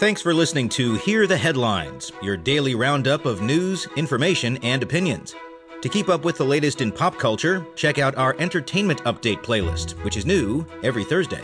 Thanks for listening to Hear the Headlines, your daily roundup of news, information, and opinions. To keep up with the latest in pop culture, check out our Entertainment Update playlist, which is new every Thursday.